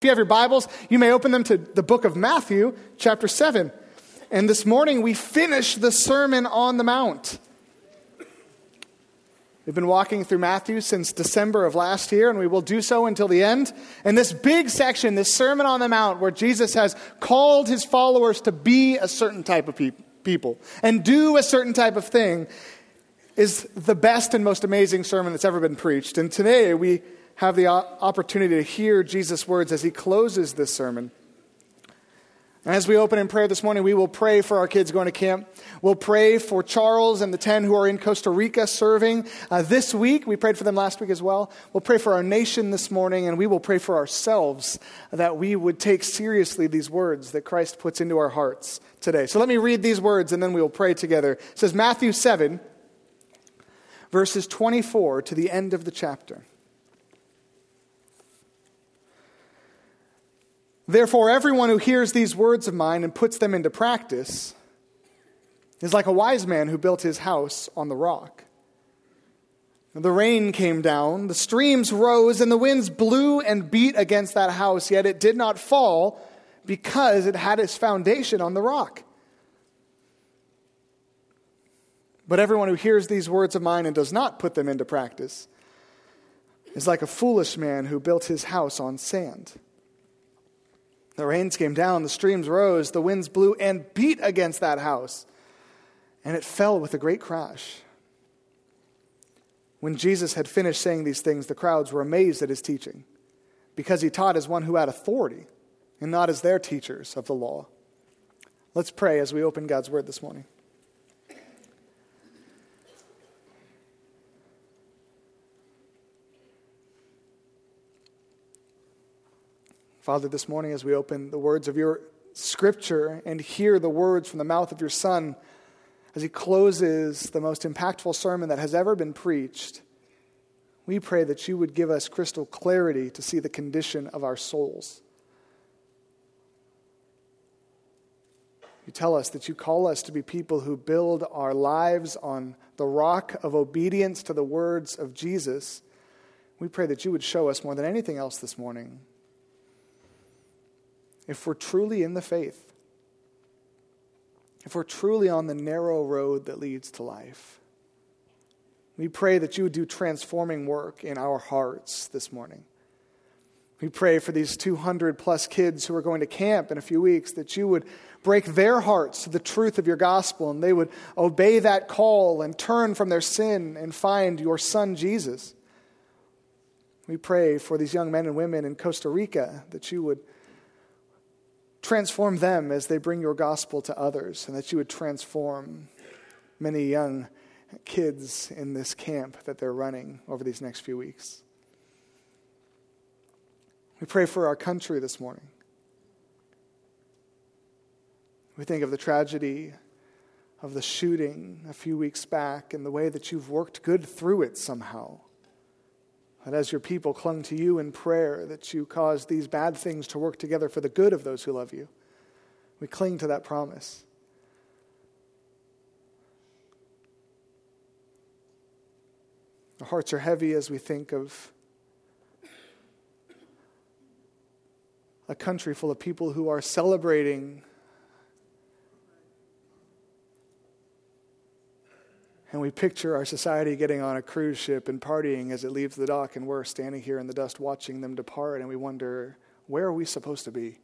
If you have your Bibles, you may open them to the book of Matthew, chapter 7. And this morning we finish the Sermon on the Mount. We've been walking through Matthew since December of last year, and we will do so until the end. And this big section, this Sermon on the Mount, where Jesus has called his followers to be a certain type of people and do a certain type of thing, is the best and most amazing sermon that's ever been preached. And today we have the opportunity to hear Jesus' words as he closes this sermon. And as we open in prayer this morning, we will pray for our kids going to camp. We'll pray for Charles and the 10 who are in Costa Rica serving uh, this week. We prayed for them last week as well. We'll pray for our nation this morning, and we will pray for ourselves that we would take seriously these words that Christ puts into our hearts today. So let me read these words, and then we will pray together. It says Matthew 7, verses 24 to the end of the chapter. Therefore, everyone who hears these words of mine and puts them into practice is like a wise man who built his house on the rock. The rain came down, the streams rose, and the winds blew and beat against that house, yet it did not fall because it had its foundation on the rock. But everyone who hears these words of mine and does not put them into practice is like a foolish man who built his house on sand. The rains came down, the streams rose, the winds blew and beat against that house, and it fell with a great crash. When Jesus had finished saying these things, the crowds were amazed at his teaching, because he taught as one who had authority and not as their teachers of the law. Let's pray as we open God's word this morning. Father, this morning as we open the words of your scripture and hear the words from the mouth of your Son as he closes the most impactful sermon that has ever been preached, we pray that you would give us crystal clarity to see the condition of our souls. You tell us that you call us to be people who build our lives on the rock of obedience to the words of Jesus. We pray that you would show us more than anything else this morning if we're truly in the faith, if we're truly on the narrow road that leads to life, we pray that you would do transforming work in our hearts this morning. We pray for these 200 plus kids who are going to camp in a few weeks that you would break their hearts to the truth of your gospel and they would obey that call and turn from their sin and find your son Jesus. We pray for these young men and women in Costa Rica that you would transform them as they bring your gospel to others, and that you would transform many young kids in this camp that they're running over these next few weeks. We pray for our country this morning. We think of the tragedy of the shooting a few weeks back and the way that you've worked good through it somehow. That as your people clung to you in prayer, that you caused these bad things to work together for the good of those who love you. We cling to that promise. Our hearts are heavy as we think of a country full of people who are celebrating And we picture our society getting on a cruise ship and partying as it leaves the dock, and we're standing here in the dust watching them depart, and we wonder, where are we supposed to be?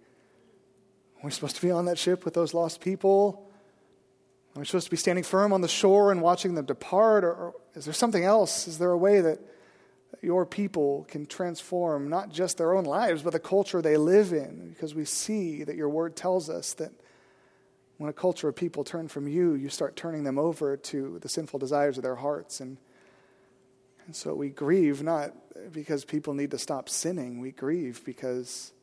Are we supposed to be on that ship with those lost people? Are we supposed to be standing firm on the shore and watching them depart? Or, or is there something else? Is there a way that your people can transform not just their own lives, but the culture they live in? Because we see that your word tells us that when a culture of people turn from you, you start turning them over to the sinful desires of their hearts. And, and so we grieve not because people need to stop sinning, we grieve because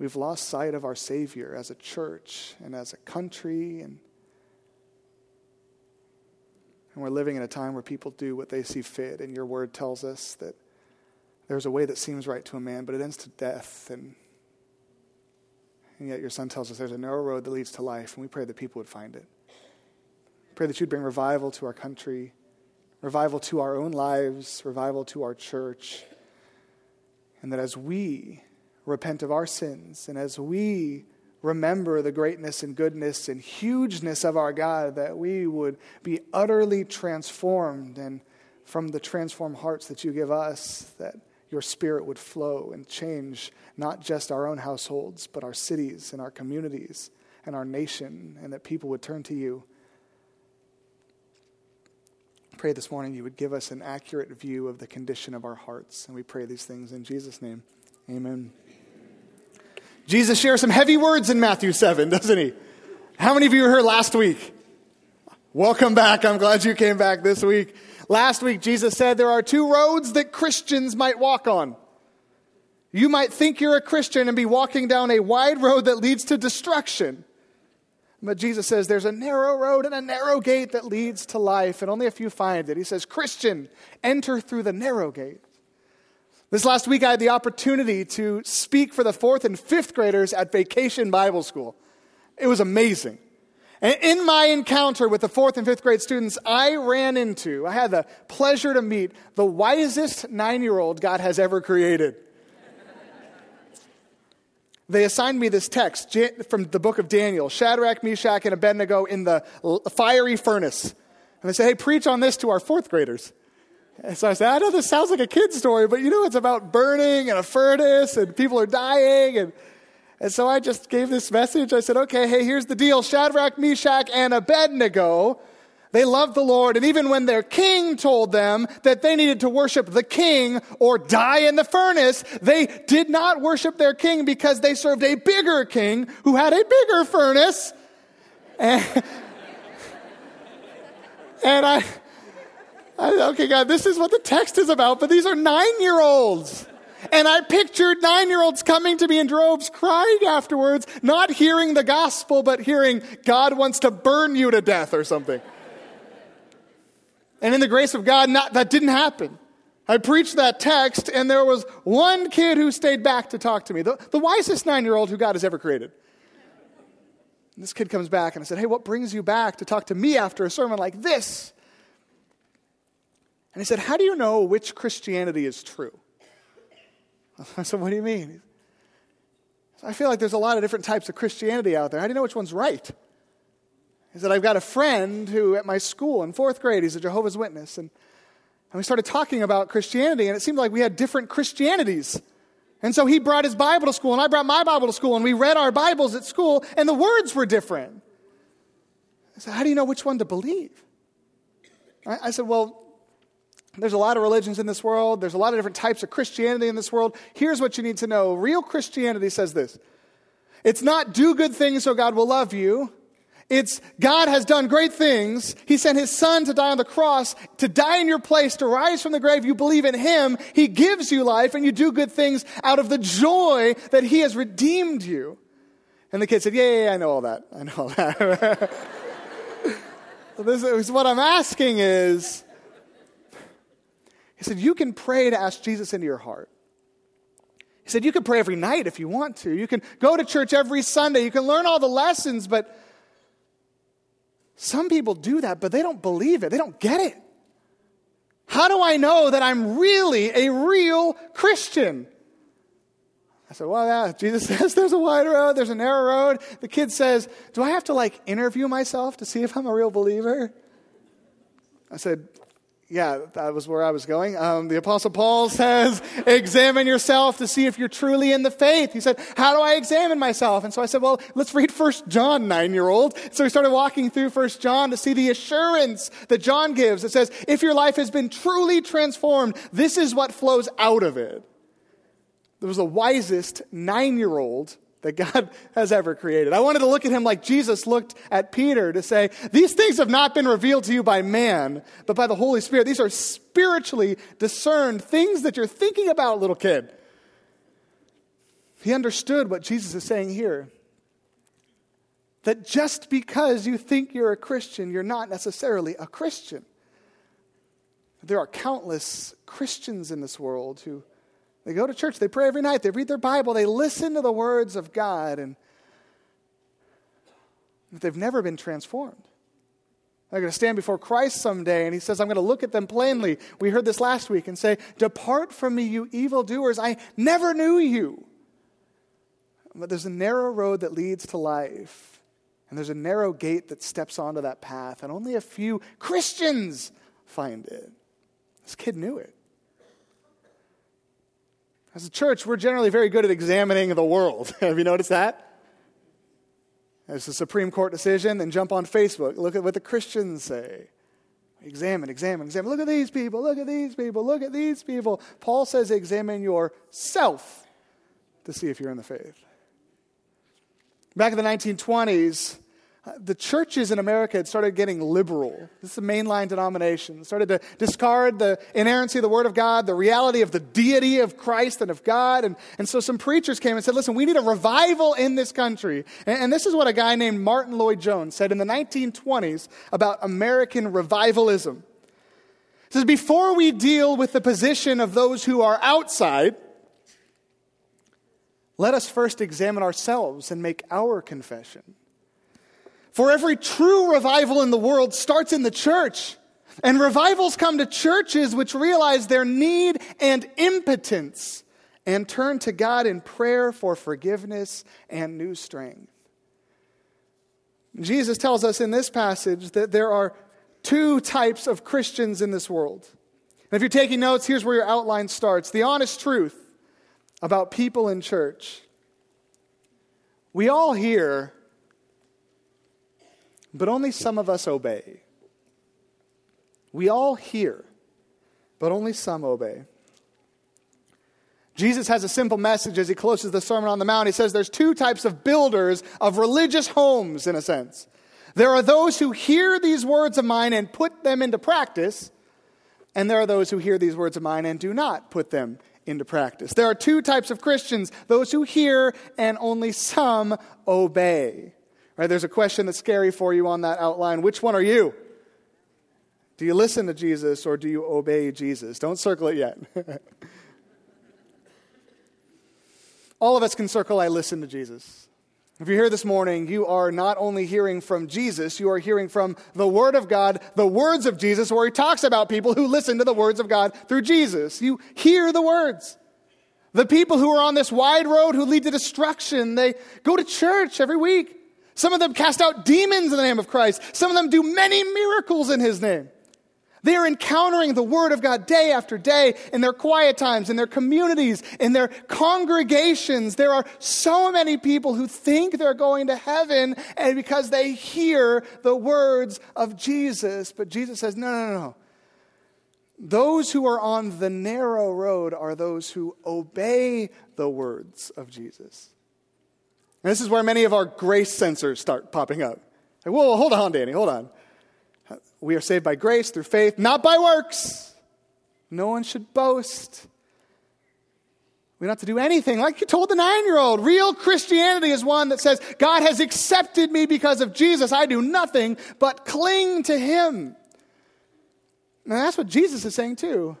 we've lost sight of our Savior as a church and as a country. And, and we're living in a time where people do what they see fit. And your word tells us that there's a way that seems right to a man, but it ends to death. And and yet your son tells us there's a narrow road that leads to life, and we pray that people would find it. Pray that you'd bring revival to our country, revival to our own lives, revival to our church. And that as we repent of our sins and as we remember the greatness and goodness and hugeness of our God, that we would be utterly transformed, and from the transformed hearts that you give us, that your spirit would flow and change not just our own households, but our cities and our communities and our nation, and that people would turn to you. Pray this morning you would give us an accurate view of the condition of our hearts. And we pray these things in Jesus' name. Amen. Jesus shares some heavy words in Matthew 7, doesn't he? How many of you were here last week? Welcome back. I'm glad you came back this week. Last week, Jesus said there are two roads that Christians might walk on. You might think you're a Christian and be walking down a wide road that leads to destruction. But Jesus says there's a narrow road and a narrow gate that leads to life, and only a few find it. He says, Christian, enter through the narrow gate. This last week, I had the opportunity to speak for the fourth and fifth graders at Vacation Bible School. It was amazing. And in my encounter with the fourth and fifth grade students, I ran into, I had the pleasure to meet the wisest nine year old God has ever created. they assigned me this text from the book of Daniel Shadrach, Meshach, and Abednego in the fiery furnace. And they said, hey, preach on this to our fourth graders. And so I said, I know this sounds like a kid's story, but you know, it's about burning and a furnace and people are dying. And, and so I just gave this message. I said, okay, hey, here's the deal Shadrach, Meshach, and Abednego. They loved the Lord, and even when their king told them that they needed to worship the king or die in the furnace, they did not worship their king because they served a bigger king who had a bigger furnace. And, and I, okay, God, this is what the text is about, but these are nine year olds. And I pictured nine year olds coming to me in droves, crying afterwards, not hearing the gospel, but hearing God wants to burn you to death or something. and in the grace of God, not, that didn't happen. I preached that text, and there was one kid who stayed back to talk to me, the, the wisest nine year old who God has ever created. And this kid comes back, and I said, Hey, what brings you back to talk to me after a sermon like this? And he said, How do you know which Christianity is true? I said, What do you mean? I feel like there's a lot of different types of Christianity out there. How do you know which one's right? He said, I've got a friend who at my school in fourth grade, he's a Jehovah's Witness. And, and we started talking about Christianity, and it seemed like we had different Christianities. And so he brought his Bible to school, and I brought my Bible to school, and we read our Bibles at school, and the words were different. I said, How do you know which one to believe? I, I said, Well, there's a lot of religions in this world. There's a lot of different types of Christianity in this world. Here's what you need to know real Christianity says this it's not do good things so God will love you. It's God has done great things. He sent his son to die on the cross, to die in your place, to rise from the grave. You believe in him. He gives you life and you do good things out of the joy that he has redeemed you. And the kid said, Yeah, yeah, yeah I know all that. I know all that. so this is what I'm asking is he said, You can pray to ask Jesus into your heart. He said, You can pray every night if you want to. You can go to church every Sunday. You can learn all the lessons, but some people do that, but they don't believe it. They don't get it. How do I know that I'm really a real Christian? I said, Well, yeah, Jesus says there's a wide road, there's a narrow road. The kid says, Do I have to like interview myself to see if I'm a real believer? I said, yeah, that was where I was going. Um, the Apostle Paul says, examine yourself to see if you're truly in the faith. He said, how do I examine myself? And so I said, well, let's read First John, nine year old. So we started walking through First John to see the assurance that John gives. It says, if your life has been truly transformed, this is what flows out of it. There was the wisest nine year old that God has ever created. I wanted to look at him like Jesus looked at Peter to say, These things have not been revealed to you by man, but by the Holy Spirit. These are spiritually discerned things that you're thinking about, little kid. He understood what Jesus is saying here. That just because you think you're a Christian, you're not necessarily a Christian. There are countless Christians in this world who they go to church, they pray every night, they read their Bible, they listen to the words of God, and they've never been transformed. They're going to stand before Christ someday, and he says, I'm going to look at them plainly. We heard this last week and say, Depart from me, you evildoers. I never knew you. But there's a narrow road that leads to life, and there's a narrow gate that steps onto that path, and only a few Christians find it. This kid knew it. As a church, we're generally very good at examining the world. Have you noticed that? There's a Supreme Court decision, then jump on Facebook. Look at what the Christians say. Examine, examine, examine. Look at these people, look at these people, look at these people. Paul says, examine yourself to see if you're in the faith. Back in the 1920s, the churches in America had started getting liberal. This is the mainline denomination. Started to discard the inerrancy of the Word of God, the reality of the deity of Christ and of God. And, and so some preachers came and said, listen, we need a revival in this country. And, and this is what a guy named Martyn Lloyd-Jones said in the 1920s about American revivalism. He says, before we deal with the position of those who are outside, let us first examine ourselves and make our confession. For every true revival in the world starts in the church. And revivals come to churches which realize their need and impotence and turn to God in prayer for forgiveness and new strength. Jesus tells us in this passage that there are two types of Christians in this world. And if you're taking notes, here's where your outline starts the honest truth about people in church. We all hear but only some of us obey. We all hear, but only some obey. Jesus has a simple message as he closes the Sermon on the Mount. He says there's two types of builders of religious homes, in a sense. There are those who hear these words of mine and put them into practice, and there are those who hear these words of mine and do not put them into practice. There are two types of Christians those who hear and only some obey. Right, there's a question that's scary for you on that outline. Which one are you? Do you listen to Jesus or do you obey Jesus? Don't circle it yet. All of us can circle, I listen to Jesus. If you're here this morning, you are not only hearing from Jesus, you are hearing from the Word of God, the words of Jesus, where he talks about people who listen to the words of God through Jesus. You hear the words. The people who are on this wide road who lead to destruction, they go to church every week. Some of them cast out demons in the name of Christ. Some of them do many miracles in his name. They are encountering the Word of God day after day in their quiet times, in their communities, in their congregations. There are so many people who think they're going to heaven and because they hear the words of Jesus. But Jesus says, no, no, no. Those who are on the narrow road are those who obey the words of Jesus. And this is where many of our grace sensors start popping up. Like, whoa, hold on, Danny, hold on. We are saved by grace through faith, not by works. No one should boast. We don't have to do anything. Like you told the nine year old, real Christianity is one that says, God has accepted me because of Jesus. I do nothing but cling to Him. And that's what Jesus is saying too.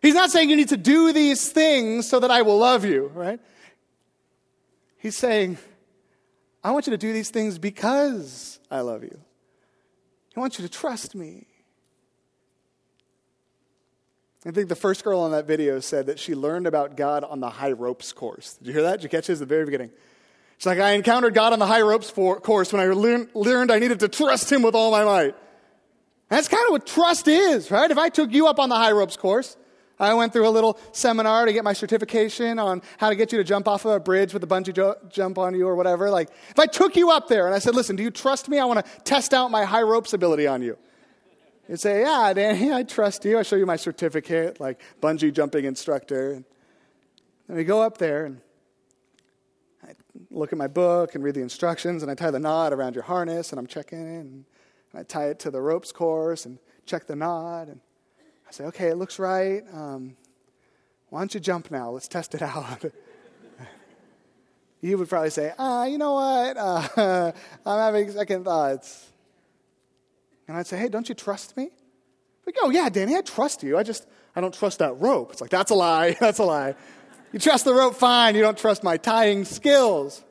He's not saying you need to do these things so that I will love you, right? He's saying, I want you to do these things because I love you. I want you to trust me. I think the first girl on that video said that she learned about God on the high ropes course. Did you hear that? Did you catch it at the very beginning? She's like, I encountered God on the high ropes for, course when I learned, learned I needed to trust Him with all my might. That's kind of what trust is, right? If I took you up on the high ropes course, I went through a little seminar to get my certification on how to get you to jump off of a bridge with a bungee jo- jump on you or whatever. Like, if I took you up there and I said, listen, do you trust me? I want to test out my high ropes ability on you. You'd say, yeah, Danny, I trust you. I show you my certificate, like bungee jumping instructor. And we go up there and I look at my book and read the instructions and I tie the knot around your harness and I'm checking it and I tie it to the ropes course and check the knot and I say, okay, it looks right. Um, why don't you jump now? Let's test it out. you would probably say, ah, you know what? Uh, I'm having second thoughts. And I'd say, hey, don't you trust me? Like, oh, yeah, Danny, I trust you. I just, I don't trust that rope. It's like, that's a lie. That's a lie. You trust the rope, fine. You don't trust my tying skills.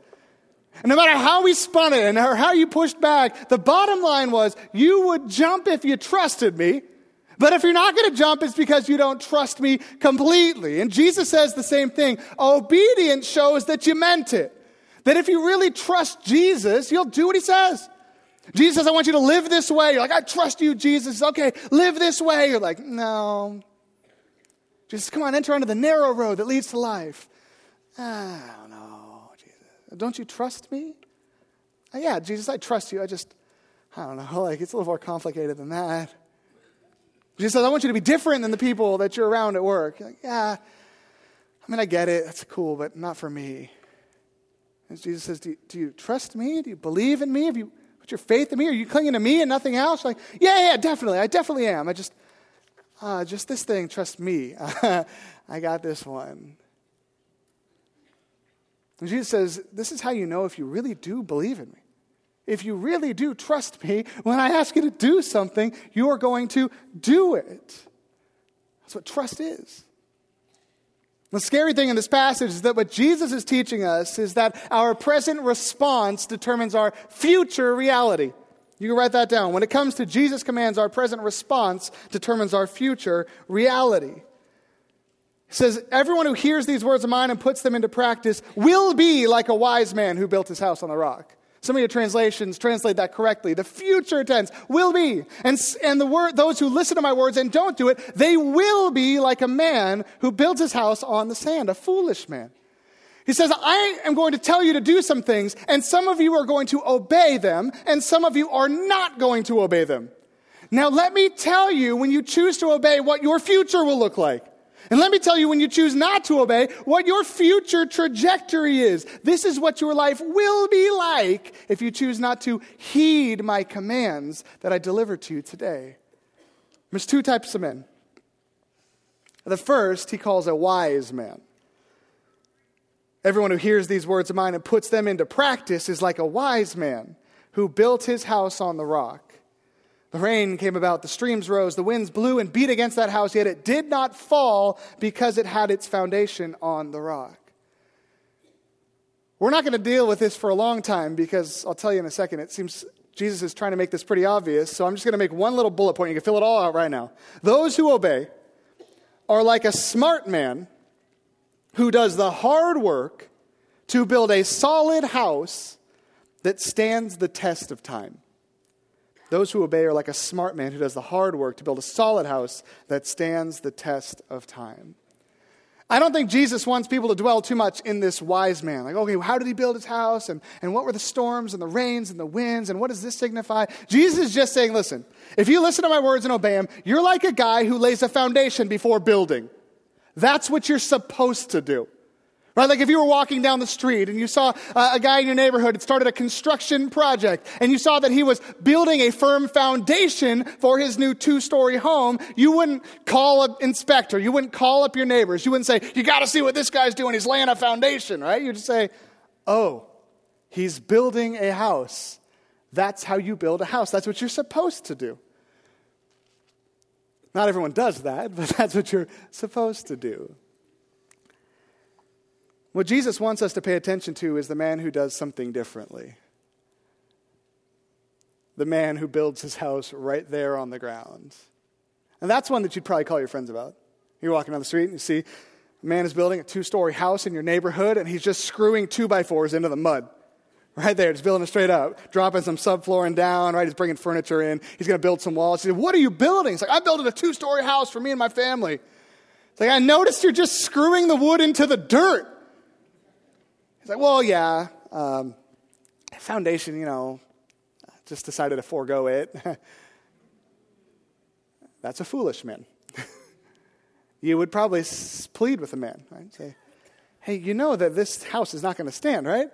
And no matter how we spun it and how you pushed back, the bottom line was you would jump if you trusted me. But if you're not going to jump, it's because you don't trust me completely. And Jesus says the same thing. Obedience shows that you meant it. That if you really trust Jesus, you'll do what he says. Jesus says, I want you to live this way. You're like, I trust you, Jesus. Okay, live this way. You're like, no. Jesus, come on, enter onto the narrow road that leads to life. I don't know, Jesus. Don't you trust me? Uh, yeah, Jesus, I trust you. I just, I don't know, like it's a little more complicated than that. Jesus says, I want you to be different than the people that you're around at work. Like, yeah, I mean, I get it. That's cool, but not for me. And Jesus says, do you, do you trust me? Do you believe in me? Have you put your faith in me? Are you clinging to me and nothing else? Like, yeah, yeah, definitely. I definitely am. I just, uh, just this thing, trust me. I got this one. And Jesus says, This is how you know if you really do believe in me. If you really do trust me, when I ask you to do something, you are going to do it. That's what trust is. The scary thing in this passage is that what Jesus is teaching us is that our present response determines our future reality. You can write that down. When it comes to Jesus' commands, our present response determines our future reality. He says, Everyone who hears these words of mine and puts them into practice will be like a wise man who built his house on the rock. Some of your translations translate that correctly. The future tense will be. And, and the word, those who listen to my words and don't do it, they will be like a man who builds his house on the sand, a foolish man. He says, I am going to tell you to do some things, and some of you are going to obey them, and some of you are not going to obey them. Now, let me tell you, when you choose to obey, what your future will look like. And let me tell you, when you choose not to obey, what your future trajectory is. This is what your life will be like if you choose not to heed my commands that I deliver to you today. There's two types of men. The first, he calls a wise man. Everyone who hears these words of mine and puts them into practice is like a wise man who built his house on the rock. The rain came about, the streams rose, the winds blew and beat against that house, yet it did not fall because it had its foundation on the rock. We're not going to deal with this for a long time because I'll tell you in a second, it seems Jesus is trying to make this pretty obvious, so I'm just going to make one little bullet point. You can fill it all out right now. Those who obey are like a smart man who does the hard work to build a solid house that stands the test of time. Those who obey are like a smart man who does the hard work to build a solid house that stands the test of time. I don't think Jesus wants people to dwell too much in this wise man. Like, okay, how did he build his house? And, and what were the storms and the rains and the winds? And what does this signify? Jesus is just saying, listen, if you listen to my words and obey them, you're like a guy who lays a foundation before building. That's what you're supposed to do. Right? Like if you were walking down the street and you saw a guy in your neighborhood had started a construction project and you saw that he was building a firm foundation for his new two-story home, you wouldn't call an inspector. You wouldn't call up your neighbors. You wouldn't say, you got to see what this guy's doing. He's laying a foundation, right? You'd just say, oh, he's building a house. That's how you build a house. That's what you're supposed to do. Not everyone does that, but that's what you're supposed to do. What Jesus wants us to pay attention to is the man who does something differently. The man who builds his house right there on the ground. And that's one that you'd probably call your friends about. You're walking down the street and you see a man is building a two story house in your neighborhood and he's just screwing two by fours into the mud. Right there, just building it straight up, dropping some subflooring down, right? He's bringing furniture in. He's going to build some walls. He said, What are you building? He's like, I'm building a two story house for me and my family. It's like, I noticed you're just screwing the wood into the dirt. Like, well, yeah, um, foundation, you know, just decided to forego it. That's a foolish man. you would probably plead with a man, right? Say, hey, you know that this house is not going to stand, right?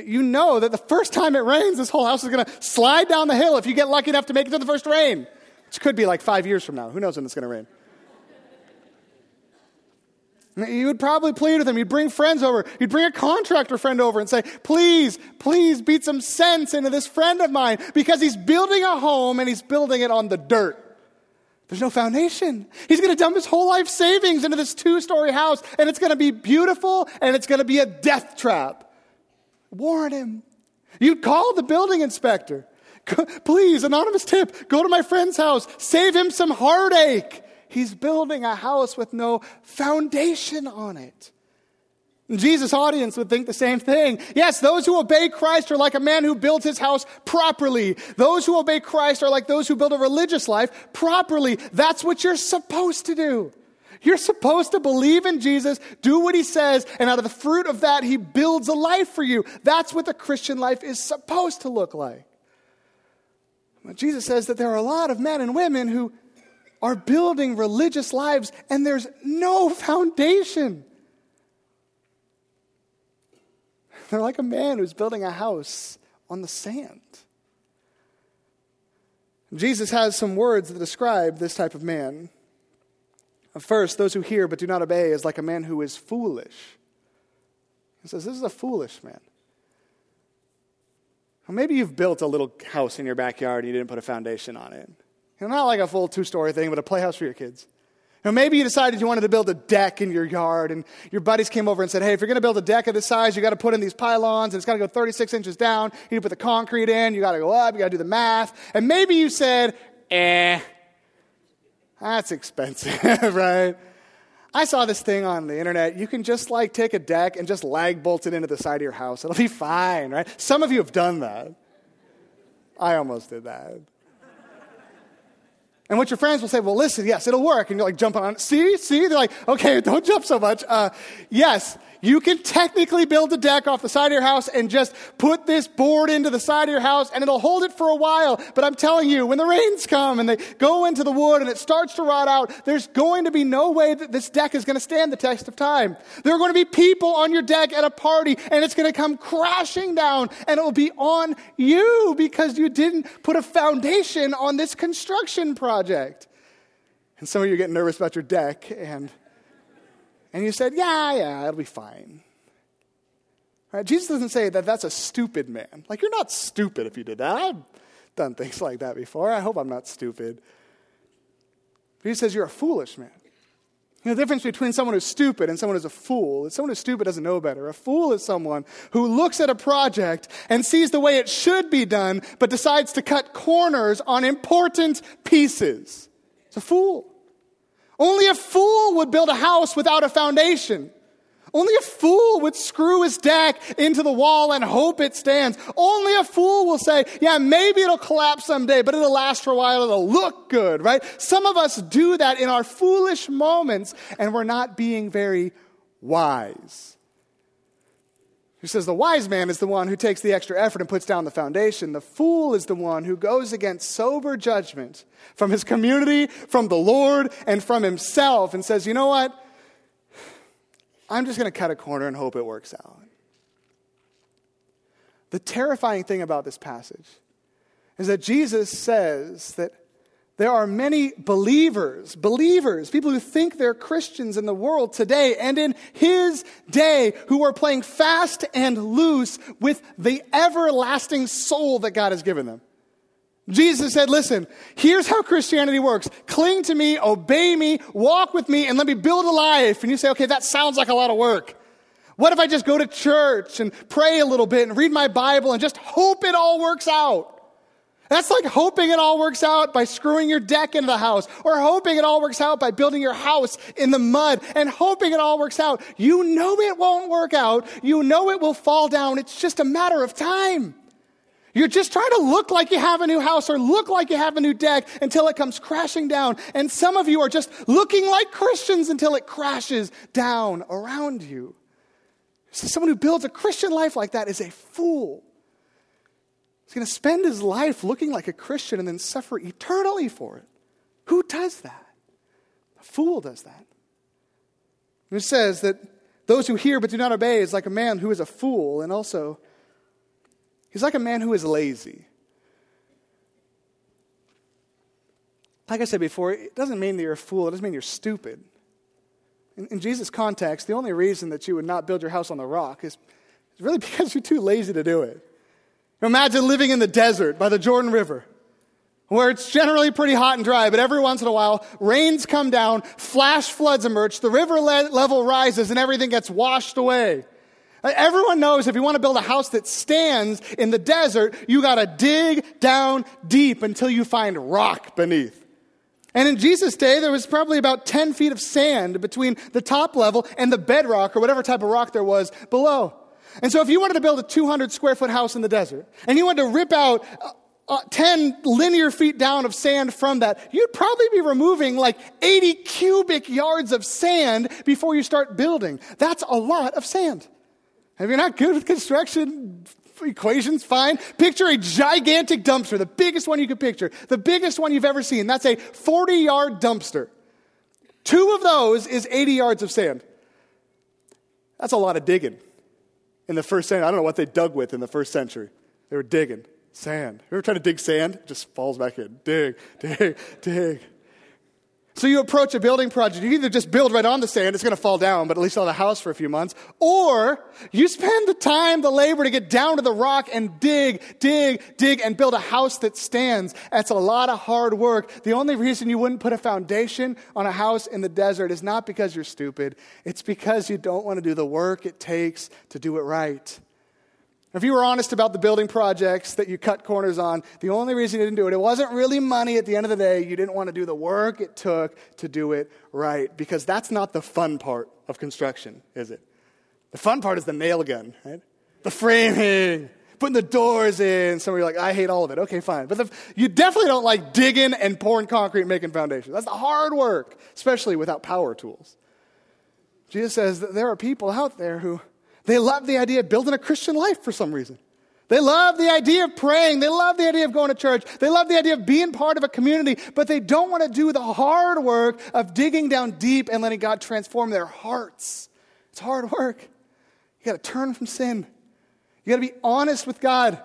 You know that the first time it rains, this whole house is going to slide down the hill if you get lucky enough to make it to the first rain, which could be like five years from now. Who knows when it's going to rain? You would probably plead with him. You'd bring friends over. You'd bring a contractor friend over and say, please, please beat some sense into this friend of mine because he's building a home and he's building it on the dirt. There's no foundation. He's going to dump his whole life savings into this two story house and it's going to be beautiful and it's going to be a death trap. Warn him. You'd call the building inspector. Please, anonymous tip, go to my friend's house, save him some heartache. He's building a house with no foundation on it. Jesus' audience would think the same thing. Yes, those who obey Christ are like a man who builds his house properly. Those who obey Christ are like those who build a religious life properly. That's what you're supposed to do. You're supposed to believe in Jesus, do what he says, and out of the fruit of that, he builds a life for you. That's what the Christian life is supposed to look like. But Jesus says that there are a lot of men and women who are building religious lives and there's no foundation. They're like a man who's building a house on the sand. Jesus has some words that describe this type of man. First, those who hear but do not obey is like a man who is foolish. He says, This is a foolish man. Well, maybe you've built a little house in your backyard and you didn't put a foundation on it. You know, not like a full two story thing, but a playhouse for your kids. Now, maybe you decided you wanted to build a deck in your yard, and your buddies came over and said, Hey, if you're going to build a deck of this size, you got to put in these pylons, and it's got to go 36 inches down. You need to put the concrete in, you got to go up, you got to do the math. And maybe you said, Eh, that's expensive, right? I saw this thing on the internet. You can just like take a deck and just lag bolt it into the side of your house. It'll be fine, right? Some of you have done that. I almost did that. And what your friends will say, well, listen, yes, it'll work. And you're like jumping on it. See, see? They're like, okay, don't jump so much. Uh, yes, you can technically build a deck off the side of your house and just put this board into the side of your house and it'll hold it for a while. But I'm telling you, when the rains come and they go into the wood and it starts to rot out, there's going to be no way that this deck is going to stand the test of time. There are going to be people on your deck at a party and it's going to come crashing down and it will be on you because you didn't put a foundation on this construction project. And some of you are getting nervous about your deck and and you said, Yeah, yeah, it'll be fine. Right? Jesus doesn't say that that's a stupid man. Like, you're not stupid if you did that. I've done things like that before. I hope I'm not stupid. But he says, You're a foolish man. You know, the difference between someone who's stupid and someone who's a fool is someone who's stupid doesn't know better. A fool is someone who looks at a project and sees the way it should be done, but decides to cut corners on important pieces. It's a fool. Only a fool would build a house without a foundation. Only a fool would screw his deck into the wall and hope it stands. Only a fool will say, yeah, maybe it'll collapse someday, but it'll last for a while. It'll look good, right? Some of us do that in our foolish moments and we're not being very wise. Who says the wise man is the one who takes the extra effort and puts down the foundation. The fool is the one who goes against sober judgment from his community, from the Lord, and from himself and says, you know what? I'm just going to cut a corner and hope it works out. The terrifying thing about this passage is that Jesus says that there are many believers, believers, people who think they're Christians in the world today and in his day who are playing fast and loose with the everlasting soul that God has given them. Jesus said, Listen, here's how Christianity works. Cling to me, obey me, walk with me, and let me build a life. And you say, Okay, that sounds like a lot of work. What if I just go to church and pray a little bit and read my Bible and just hope it all works out? That's like hoping it all works out by screwing your deck into the house, or hoping it all works out by building your house in the mud, and hoping it all works out. You know it won't work out. You know it will fall down. It's just a matter of time. You're just trying to look like you have a new house or look like you have a new deck until it comes crashing down. And some of you are just looking like Christians until it crashes down around you. So someone who builds a Christian life like that is a fool. He's going to spend his life looking like a Christian and then suffer eternally for it. Who does that? A fool does that. It says that those who hear but do not obey is like a man who is a fool, and also, he's like a man who is lazy. Like I said before, it doesn't mean that you're a fool, it doesn't mean you're stupid. In, in Jesus' context, the only reason that you would not build your house on the rock is, is really because you're too lazy to do it. Imagine living in the desert by the Jordan River, where it's generally pretty hot and dry, but every once in a while, rains come down, flash floods emerge, the river le- level rises, and everything gets washed away. Everyone knows if you want to build a house that stands in the desert, you got to dig down deep until you find rock beneath. And in Jesus' day, there was probably about 10 feet of sand between the top level and the bedrock or whatever type of rock there was below. And so if you wanted to build a 200 square foot house in the desert and you wanted to rip out uh, uh, 10 linear feet down of sand from that, you'd probably be removing like 80 cubic yards of sand before you start building. That's a lot of sand. If you're not good with construction equations, fine. Picture a gigantic dumpster, the biggest one you could picture, the biggest one you've ever seen. That's a 40 yard dumpster. Two of those is 80 yards of sand. That's a lot of digging in the first century. I don't know what they dug with in the first century. They were digging sand. You ever try to dig sand? It just falls back in. Dig, dig, dig. So you approach a building project, you either just build right on the sand, it's going to fall down, but at least on the house for a few months, or you spend the time, the labor to get down to the rock and dig, dig, dig, and build a house that stands. That's a lot of hard work. The only reason you wouldn't put a foundation on a house in the desert is not because you're stupid, it's because you don't want to do the work it takes to do it right. If you were honest about the building projects that you cut corners on, the only reason you didn't do it, it wasn't really money at the end of the day. You didn't want to do the work it took to do it right. Because that's not the fun part of construction, is it? The fun part is the nail gun, right? The framing, putting the doors in. Some of you are like, I hate all of it. Okay, fine. But the, you definitely don't like digging and pouring concrete and making foundations. That's the hard work, especially without power tools. Jesus says that there are people out there who they love the idea of building a Christian life for some reason. They love the idea of praying. They love the idea of going to church. They love the idea of being part of a community, but they don't want to do the hard work of digging down deep and letting God transform their hearts. It's hard work. You got to turn from sin. You got to be honest with God.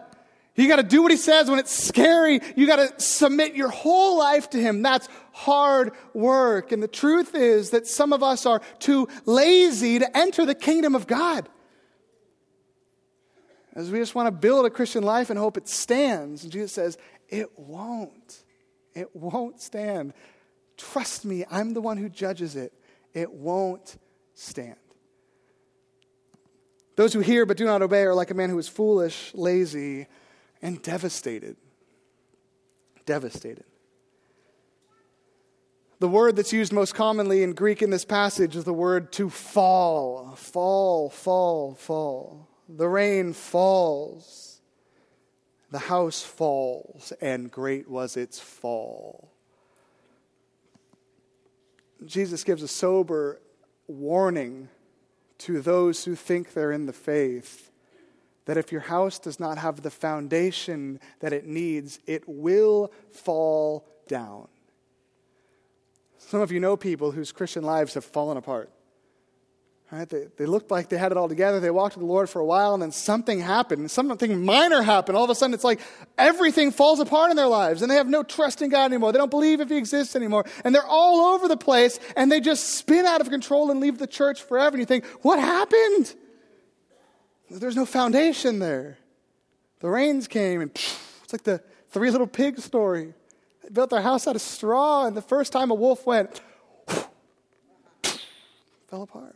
You got to do what He says when it's scary. You got to submit your whole life to Him. That's hard work. And the truth is that some of us are too lazy to enter the kingdom of God. As we just want to build a Christian life and hope it stands. And Jesus says, it won't. It won't stand. Trust me, I'm the one who judges it. It won't stand. Those who hear but do not obey are like a man who is foolish, lazy, and devastated. Devastated. The word that's used most commonly in Greek in this passage is the word to fall. Fall, fall, fall. The rain falls, the house falls, and great was its fall. Jesus gives a sober warning to those who think they're in the faith that if your house does not have the foundation that it needs, it will fall down. Some of you know people whose Christian lives have fallen apart. Right? They, they looked like they had it all together. They walked with the Lord for a while, and then something happened. Something minor happened. All of a sudden, it's like everything falls apart in their lives, and they have no trust in God anymore. They don't believe if He exists anymore. And they're all over the place, and they just spin out of control and leave the church forever. And you think, what happened? There's no foundation there. The rains came, and phew, it's like the three little pigs story. They built their house out of straw, and the first time a wolf went, fell apart.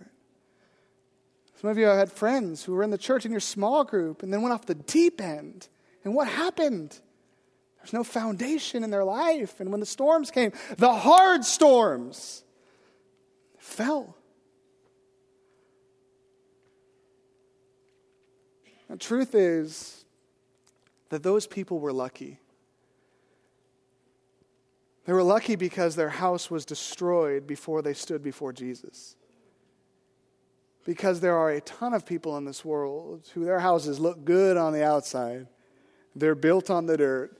Some of you had friends who were in the church in your small group and then went off the deep end. And what happened? There's no foundation in their life. And when the storms came, the hard storms fell. The truth is that those people were lucky. They were lucky because their house was destroyed before they stood before Jesus because there are a ton of people in this world who their houses look good on the outside. They're built on the dirt.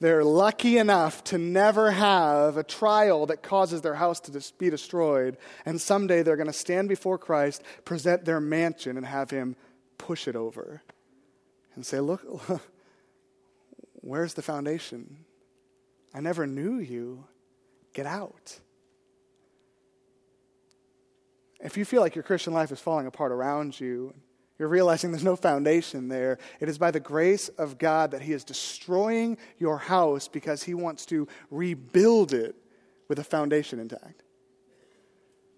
They're lucky enough to never have a trial that causes their house to be destroyed. And someday they're going to stand before Christ, present their mansion, and have Him push it over and say, Look, where's the foundation? I never knew you. Get out. If you feel like your Christian life is falling apart around you, you're realizing there's no foundation there. It is by the grace of God that He is destroying your house because He wants to rebuild it with a foundation intact.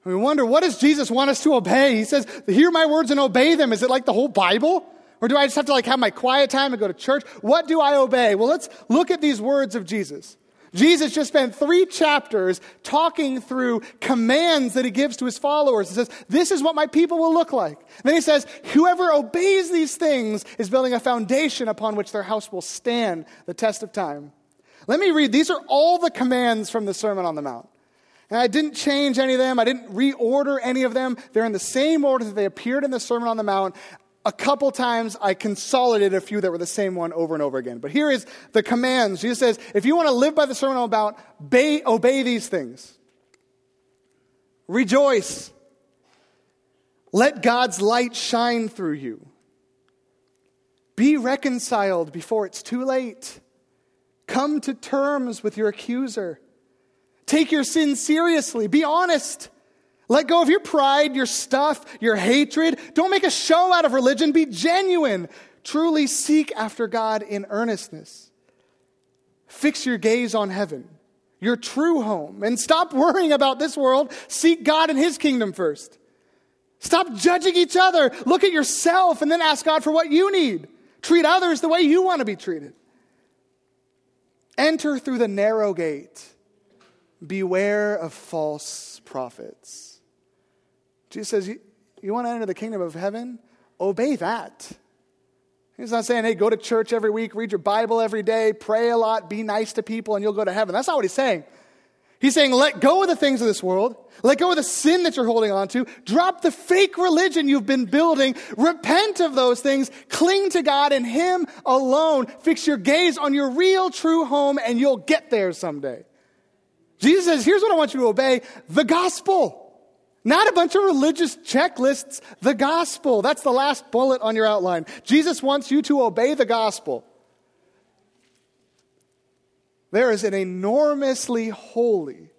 We wonder, what does Jesus want us to obey? He says, hear my words and obey them. Is it like the whole Bible? Or do I just have to like have my quiet time and go to church? What do I obey? Well, let's look at these words of Jesus. Jesus just spent three chapters talking through commands that he gives to his followers. He says, This is what my people will look like. Then he says, Whoever obeys these things is building a foundation upon which their house will stand the test of time. Let me read. These are all the commands from the Sermon on the Mount. And I didn't change any of them. I didn't reorder any of them. They're in the same order that they appeared in the Sermon on the Mount. A couple times I consolidated a few that were the same one over and over again. But here is the commands. Jesus says, if you want to live by the Sermon on the Mount, obey, obey these things. Rejoice. Let God's light shine through you. Be reconciled before it's too late. Come to terms with your accuser. Take your sin seriously. Be honest. Let go of your pride, your stuff, your hatred. Don't make a show out of religion. Be genuine. Truly seek after God in earnestness. Fix your gaze on heaven, your true home, and stop worrying about this world. Seek God and His kingdom first. Stop judging each other. Look at yourself and then ask God for what you need. Treat others the way you want to be treated. Enter through the narrow gate. Beware of false prophets. Jesus says, You, you want to enter the kingdom of heaven? Obey that. He's not saying, hey, go to church every week, read your Bible every day, pray a lot, be nice to people, and you'll go to heaven. That's not what he's saying. He's saying, let go of the things of this world. Let go of the sin that you're holding on to. Drop the fake religion you've been building. Repent of those things. Cling to God and Him alone. Fix your gaze on your real, true home, and you'll get there someday. Jesus says, here's what I want you to obey the gospel. Not a bunch of religious checklists, the gospel. That's the last bullet on your outline. Jesus wants you to obey the gospel. There is an enormously holy,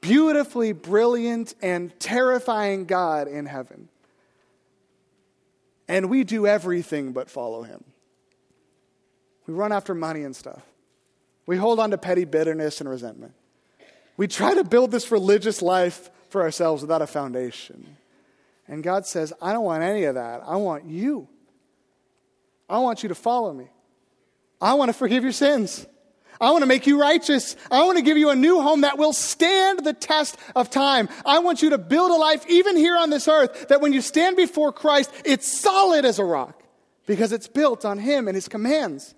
beautifully brilliant, and terrifying God in heaven. And we do everything but follow him. We run after money and stuff. We hold on to petty bitterness and resentment. We try to build this religious life for ourselves without a foundation. And God says, I don't want any of that. I want you. I want you to follow me. I want to forgive your sins. I want to make you righteous. I want to give you a new home that will stand the test of time. I want you to build a life, even here on this earth, that when you stand before Christ, it's solid as a rock because it's built on Him and His commands.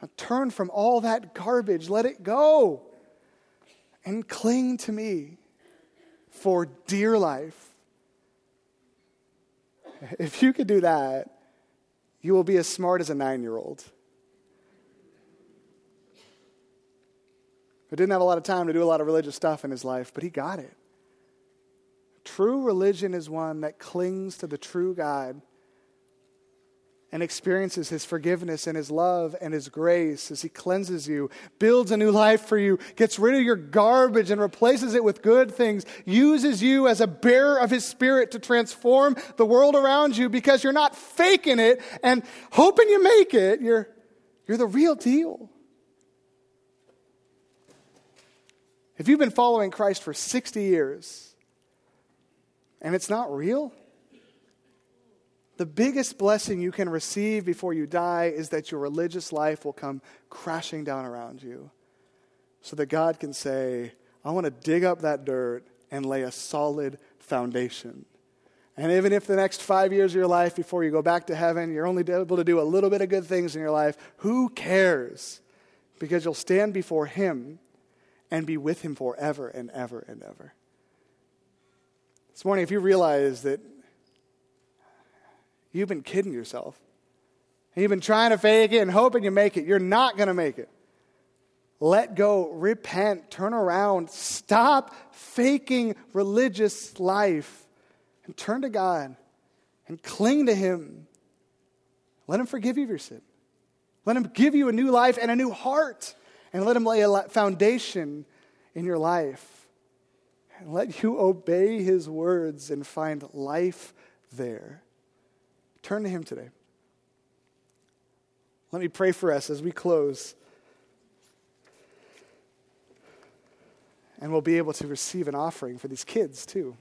Now turn from all that garbage, let it go and cling to me for dear life. If you could do that, you will be as smart as a nine year old. Who didn't have a lot of time to do a lot of religious stuff in his life, but he got it. True religion is one that clings to the true God and experiences his forgiveness and his love and his grace as he cleanses you, builds a new life for you, gets rid of your garbage and replaces it with good things, uses you as a bearer of his spirit to transform the world around you because you're not faking it and hoping you make it. You're, you're the real deal. If you've been following Christ for 60 years and it's not real, the biggest blessing you can receive before you die is that your religious life will come crashing down around you so that God can say, I want to dig up that dirt and lay a solid foundation. And even if the next five years of your life before you go back to heaven, you're only able to do a little bit of good things in your life, who cares? Because you'll stand before Him and be with Him forever and ever and ever. This morning, if you realize that You've been kidding yourself. And you've been trying to fake it and hoping you make it. You're not going to make it. Let go, repent, turn around, stop faking religious life and turn to God and cling to Him. Let Him forgive you of your sin. Let Him give you a new life and a new heart. And let Him lay a foundation in your life. And let you obey His words and find life there. Turn to Him today. Let me pray for us as we close. And we'll be able to receive an offering for these kids, too.